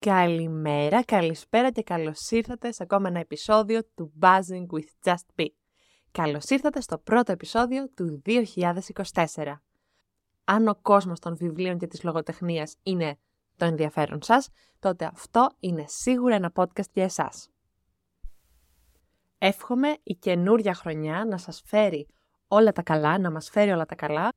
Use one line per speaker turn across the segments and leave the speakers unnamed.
Καλημέρα, καλησπέρα και καλώς ήρθατε σε ακόμα ένα επεισόδιο του Buzzing with Just Be. Καλώς ήρθατε στο πρώτο επεισόδιο του 2024. Αν ο κόσμος των βιβλίων και της λογοτεχνίας είναι το ενδιαφέρον σας, τότε αυτό είναι σίγουρα ένα podcast για εσάς. Εύχομαι η καινούρια χρονιά να σας φέρει όλα τα καλά, να μας φέρει όλα τα καλά,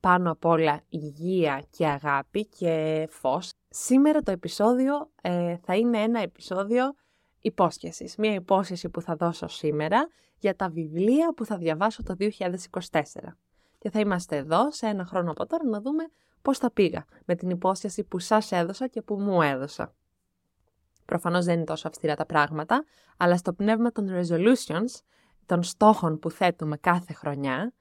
πάνω απ' όλα υγεία και αγάπη και φως. Σήμερα το επεισόδιο ε, θα είναι ένα επεισόδιο υπόσχεσης. Μία υπόσχεση που θα δώσω σήμερα για τα βιβλία που θα διαβάσω το 2024. Και θα είμαστε εδώ σε ένα χρόνο από τώρα να δούμε πώς θα πήγα με την υπόσχεση που σας έδωσα και που μου έδωσα. Προφανώς δεν είναι τόσο αυστηρά τα πράγματα, αλλά στο πνεύμα των resolutions, των στόχων που θέτουμε κάθε χρονιά,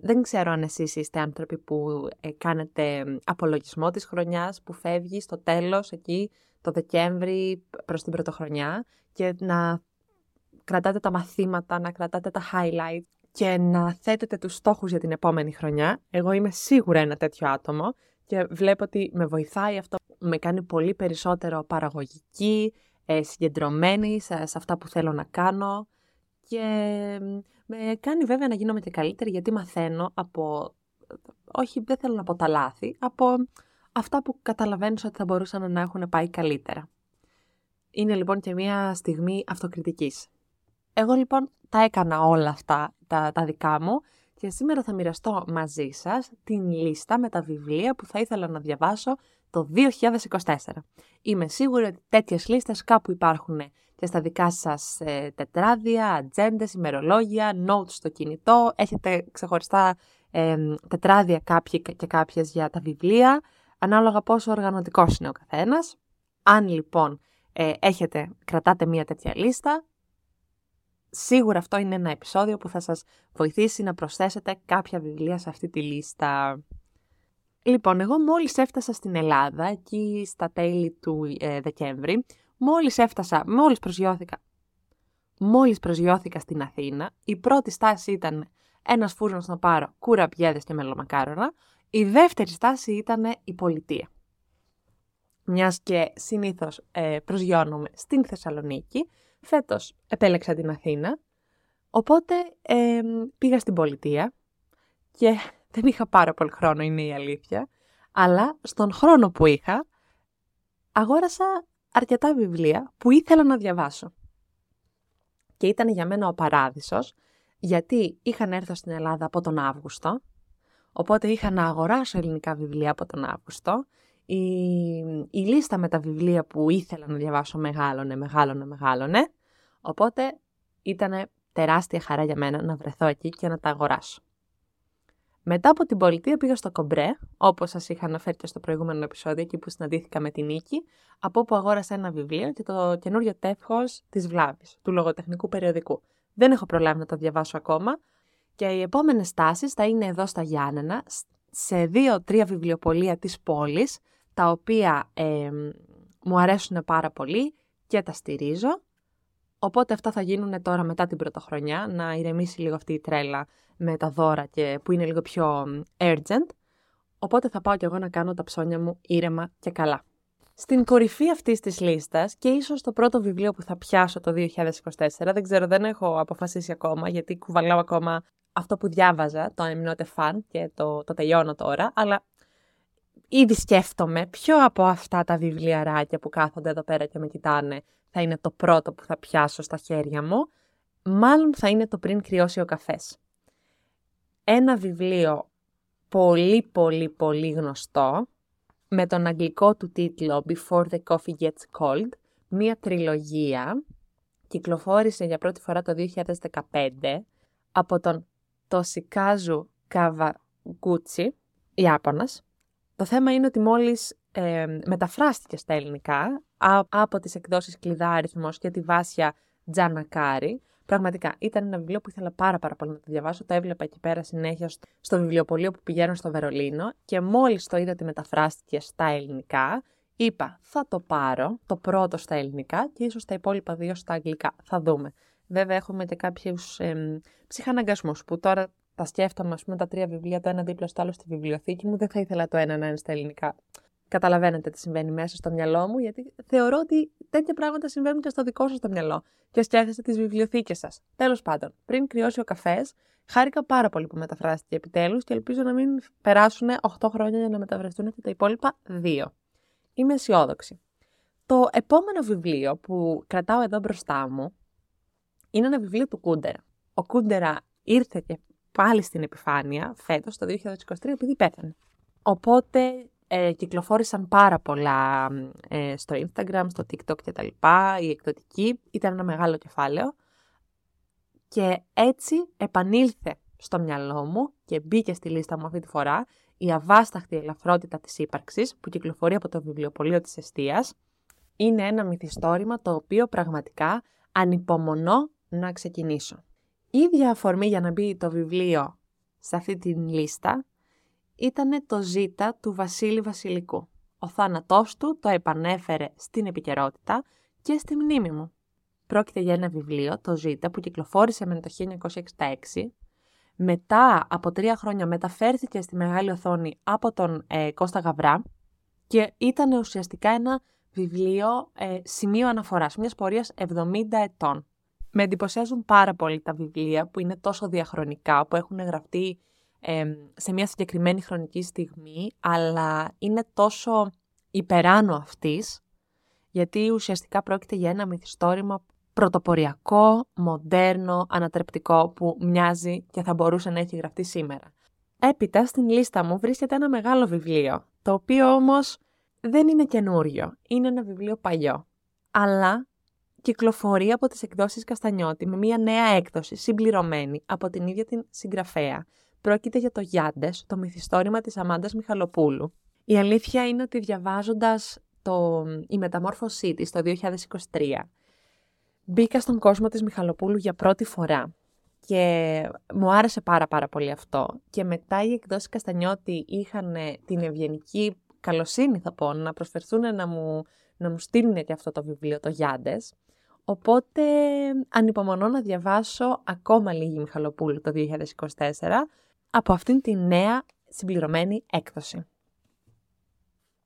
δεν ξέρω αν εσείς είστε άνθρωποι που ε, κάνετε απολογισμό της χρονιάς που φεύγει στο τέλος εκεί το Δεκέμβρη προς την πρωτοχρονιά και να κρατάτε τα μαθήματα, να κρατάτε τα highlights και να θέτετε τους στόχους για την επόμενη χρονιά. Εγώ είμαι σίγουρα ένα τέτοιο άτομο και βλέπω ότι με βοηθάει αυτό, με κάνει πολύ περισσότερο παραγωγική, ε, συγκεντρωμένη σε αυτά που θέλω να κάνω και με κάνει βέβαια να γίνομαι και καλύτερη γιατί μαθαίνω από, όχι δεν θέλω να πω τα λάθη, από αυτά που καταλαβαίνω ότι θα μπορούσαν να έχουν πάει καλύτερα. Είναι λοιπόν και μια στιγμή αυτοκριτικής. Εγώ λοιπόν τα έκανα όλα αυτά τα, τα δικά μου και σήμερα θα μοιραστώ μαζί σας την λίστα με τα βιβλία που θα ήθελα να διαβάσω το 2024. Είμαι σίγουρη ότι τέτοιες λίστες κάπου υπάρχουν και στα δικά σας ε, τετράδια, ατζέντες, ημερολόγια, notes στο κινητό. Έχετε ξεχωριστά ε, τετράδια κάποιοι και κάποιες για τα βιβλία, ανάλογα πόσο οργανωτικός είναι ο καθένας. Αν λοιπόν ε, έχετε, κρατάτε μία τέτοια λίστα, σίγουρα αυτό είναι ένα επεισόδιο που θα σας βοηθήσει να προσθέσετε κάποια βιβλία σε αυτή τη λίστα. Λοιπόν, εγώ μόλις έφτασα στην Ελλάδα, εκεί στα τέλη του ε, Δεκέμβρη, μόλις έφτασα, μόλις προσγειώθηκα, μόλις προσγειώθηκα στην Αθήνα, η πρώτη στάση ήταν ένας φούρνος να πάρω κουραπιέδες και μελομακάρονα, η δεύτερη στάση ήταν η πολιτεία. Μιας και συνήθως ε, προσγειώνομαι στην Θεσσαλονίκη, φέτος επέλεξα την Αθήνα, οπότε ε, πήγα στην πολιτεία και δεν είχα πάρα πολύ χρόνο, είναι η αλήθεια. Αλλά στον χρόνο που είχα, αγόρασα αρκετά βιβλία που ήθελα να διαβάσω. Και ήταν για μένα ο παράδεισος, γιατί είχαν έρθει στην Ελλάδα από τον Αύγουστο, οπότε είχα να αγοράσω ελληνικά βιβλία από τον Αύγουστο. Η, η λίστα με τα βιβλία που ήθελα να διαβάσω μεγάλωνε, μεγάλωνε, μεγάλωνε, οπότε ήταν τεράστια χαρά για μένα να βρεθώ εκεί και να τα αγοράσω. Μετά από την πολιτεία πήγα στο Κομπρέ, όπως σας είχα αναφέρει και στο προηγούμενο επεισόδιο, εκεί που συναντήθηκα με την Νίκη, από όπου αγόρασα ένα βιβλίο και το καινούριο τεύχο της Βλάβης, του λογοτεχνικού περιοδικού. Δεν έχω προλάβει να το διαβάσω ακόμα. Και οι επόμενες τάσεις θα είναι εδώ στα Γιάννενα, σε δύο-τρία βιβλιοπολία της πόλης, τα οποία ε, μου αρέσουν πάρα πολύ και τα στηρίζω. Οπότε αυτά θα γίνουν τώρα μετά την πρωτοχρονιά, να ηρεμήσει λίγο αυτή η τρέλα με τα δώρα και που είναι λίγο πιο urgent. Οπότε θα πάω κι εγώ να κάνω τα ψώνια μου ήρεμα και καλά. Στην κορυφή αυτής της λίστας και ίσως το πρώτο βιβλίο που θα πιάσω το 2024, δεν ξέρω, δεν έχω αποφασίσει ακόμα γιατί κουβαλάω ακόμα αυτό που διάβαζα, το I'm not a fan και το, το τελειώνω τώρα, αλλά ήδη σκέφτομαι ποιο από αυτά τα βιβλιαράκια που κάθονται εδώ πέρα και με κοιτάνε θα είναι το πρώτο που θα πιάσω στα χέρια μου. Μάλλον θα είναι το πριν κρυώσει ο καφές ένα βιβλίο πολύ πολύ πολύ γνωστό με τον αγγλικό του τίτλο Before the Coffee Gets Cold, μία τριλογία, κυκλοφόρησε για πρώτη φορά το 2015 από τον Τοσικάζου Καβαγκούτσι, Ιάπωνας. Το θέμα είναι ότι μόλις ε, μεταφράστηκε στα ελληνικά από τις εκδόσεις Κλειδάριθμος και τη Βάσια Τζανακάρη, Πραγματικά ήταν ένα βιβλίο που ήθελα πάρα, πάρα πολύ να το διαβάσω. Το έβλεπα εκεί πέρα συνέχεια στο βιβλιοπωλείο που πηγαίνω στο Βερολίνο και μόλις το είδα ότι μεταφράστηκε στα ελληνικά, είπα θα το πάρω, το πρώτο στα ελληνικά και ίσως τα υπόλοιπα δύο στα αγγλικά. Θα δούμε. Βέβαια έχουμε και κάποιους ε, ψυχαναγκασμούς που τώρα τα σκέφτομαι, ας πούμε, τα τρία βιβλία, το ένα δίπλα στο άλλο στη βιβλιοθήκη μου. Δεν θα ήθελα το ένα να είναι στα ελληνικά. Καταλαβαίνετε τι συμβαίνει μέσα στο μυαλό μου, γιατί θεωρώ ότι τέτοια πράγματα συμβαίνουν και στο δικό σας το μυαλό. Και φτιάχνετε τις βιβλιοθήκες σας. Τέλος πάντων, πριν κρυώσει ο καφές, χάρηκα πάρα πολύ που μεταφράστηκε επιτέλους και ελπίζω να μην περάσουν 8 χρόνια για να μεταφραστούν και τα υπόλοιπα 2. Είμαι αισιόδοξη. Το επόμενο βιβλίο που κρατάω εδώ μπροστά μου είναι ένα βιβλίο του Κούντερα. Ο Κούντερα ήρθε και πάλι στην επιφάνεια φέτος, το 2023, επειδή πέθανε. Οπότε ε, κυκλοφόρησαν πάρα πολλά ε, στο Instagram, στο TikTok κτλ. Η εκδοτική ήταν ένα μεγάλο κεφάλαιο. Και έτσι επανήλθε στο μυαλό μου και μπήκε στη λίστα μου αυτή τη φορά η αβάσταχτη ελαφρότητα της ύπαρξης που κυκλοφορεί από το βιβλιοπωλείο της Εστίας. Είναι ένα μυθιστόρημα το οποίο πραγματικά ανυπομονώ να ξεκινήσω. Η ίδια αφορμή για να μπει το βιβλίο σε αυτή την λίστα ήταν το ζήτα του Βασίλη Βασιλικού. Ο θάνατός του το επανέφερε στην επικαιρότητα και στη μνήμη μου. Πρόκειται για ένα βιβλίο, το ζήτα, που κυκλοφόρησε με το 1966. Μετά από τρία χρόνια μεταφέρθηκε στη μεγάλη οθόνη από τον ε, Κώστα Γαβρά και ήταν ουσιαστικά ένα βιβλίο ε, σημείο αναφοράς, μιας πορείας 70 ετών. Με εντυπωσιάζουν πάρα πολύ τα βιβλία που είναι τόσο διαχρονικά, που έχουν γραφτεί σε μια συγκεκριμένη χρονική στιγμή, αλλά είναι τόσο υπεράνω αυτής, γιατί ουσιαστικά πρόκειται για ένα μυθιστόρημα πρωτοποριακό, μοντέρνο, ανατρεπτικό, που μοιάζει και θα μπορούσε να έχει γραφτεί σήμερα. Έπειτα στην λίστα μου βρίσκεται ένα μεγάλο βιβλίο, το οποίο όμως δεν είναι καινούριο, είναι ένα βιβλίο παλιό. Αλλά κυκλοφορεί από τις εκδόσεις Καστανιώτη με μια νέα έκδοση συμπληρωμένη από την ίδια την συγγραφέα. Πρόκειται για το Γιάντες, το μυθιστόρημα της Αμάντας Μιχαλοπούλου. Η αλήθεια είναι ότι διαβάζοντας το «Η μεταμόρφωσή της» το 2023, μπήκα στον κόσμο της Μιχαλοπούλου για πρώτη φορά και μου άρεσε πάρα πάρα πολύ αυτό. Και μετά οι εκδόσεις Καστανιώτη είχαν την ευγενική καλοσύνη θα πω να προσφερθούν να μου, να μου στείλουν και αυτό το βιβλίο, το Γιάντες. Οπότε ανυπομονώ να διαβάσω ακόμα λίγη Μιχαλοπούλου το 2024 από αυτήν τη νέα συμπληρωμένη έκδοση.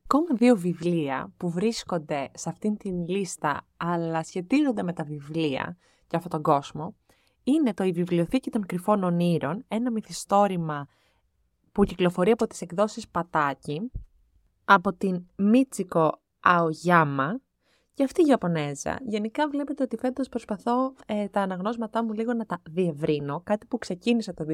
Ακόμα δύο βιβλία που βρίσκονται σε αυτήν την λίστα αλλά σχετίζονται με τα βιβλία και αυτόν τον κόσμο είναι το «Η Βιβλιοθήκη των Κρυφών Ονείρων», ένα μυθιστόρημα που κυκλοφορεί από τις εκδόσεις Πατάκη, από την Μίτσικο Αογιάμα και αυτή η Ιαπωνέζα. Γενικά βλέπετε ότι φέτος προσπαθώ ε, τα αναγνώσματά μου λίγο να τα διευρύνω, κάτι που ξεκίνησα το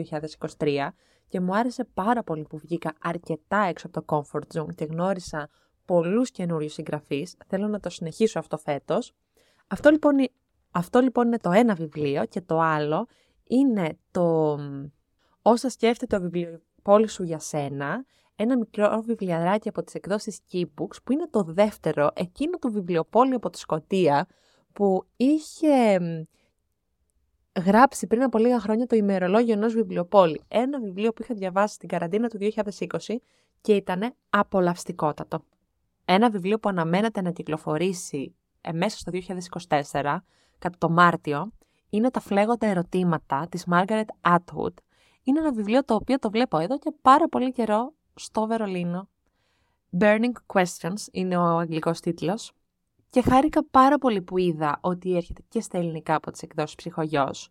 2023 και μου άρεσε πάρα πολύ που βγήκα αρκετά έξω από το comfort zone και γνώρισα πολλούς καινούριους συγγραφείς. Θέλω να το συνεχίσω αυτό φέτος. Αυτό λοιπόν, αυτό λοιπόν είναι το ένα βιβλίο και το άλλο είναι το «Όσα σκέφτεται το βιβλίο πόλη σου για σένα», ένα μικρό βιβλιαράκι από τις εκδόσεις Keybooks, που είναι το δεύτερο, εκείνο το βιβλιοπόλιο από τη Σκοτία, που είχε γράψει πριν από λίγα χρόνια το ημερολόγιο ενός βιβλιοπόλη. Ένα βιβλίο που είχα διαβάσει στην καραντίνα του 2020 και ήταν απολαυστικότατο. Ένα βιβλίο που αναμένεται να κυκλοφορήσει μέσα στο 2024, κατά το Μάρτιο, είναι τα φλέγοντα ερωτήματα της Margaret Atwood. Είναι ένα βιβλίο το οποίο το βλέπω εδώ και πάρα πολύ καιρό στο Βερολίνο. Burning Questions είναι ο αγγλικός τίτλος. Και χάρηκα πάρα πολύ που είδα ότι έρχεται και στα ελληνικά από τις εκδόσεις ψυχογιός.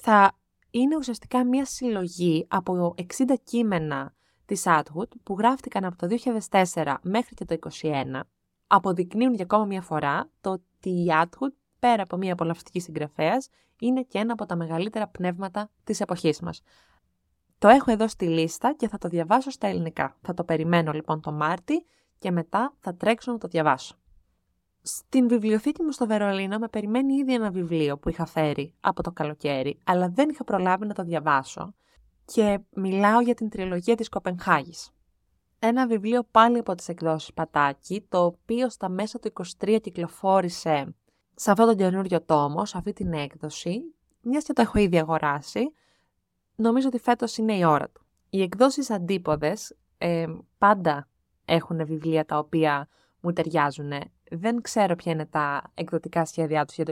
Θα είναι ουσιαστικά μια συλλογή από 60 κείμενα της Atwood που γράφτηκαν από το 2004 μέχρι και το 2021. Αποδεικνύουν για ακόμα μια φορά το ότι η Atwood, πέρα από μια απολαυστική συγγραφέας, είναι και ένα από τα μεγαλύτερα πνεύματα της εποχής μας. Το έχω εδώ στη λίστα και θα το διαβάσω στα ελληνικά. Θα το περιμένω λοιπόν το Μάρτι και μετά θα τρέξω να το διαβάσω. Στην βιβλιοθήκη μου στο Βερολίνο με περιμένει ήδη ένα βιβλίο που είχα φέρει από το καλοκαίρι, αλλά δεν είχα προλάβει να το διαβάσω και μιλάω για την τριλογία της Κοπενχάγης. Ένα βιβλίο πάλι από τις εκδόσεις Πατάκη, το οποίο στα μέσα του 23 κυκλοφόρησε σε αυτό τον καινούριο τόμο, σε αυτή την έκδοση, μιας και το έχω ήδη αγοράσει, νομίζω ότι φέτος είναι η ώρα του. Οι εκδόσεις αντίποδες ε, πάντα έχουν βιβλία τα οποία μου ταιριάζουν. Δεν ξέρω ποια είναι τα εκδοτικά σχέδιά τους για το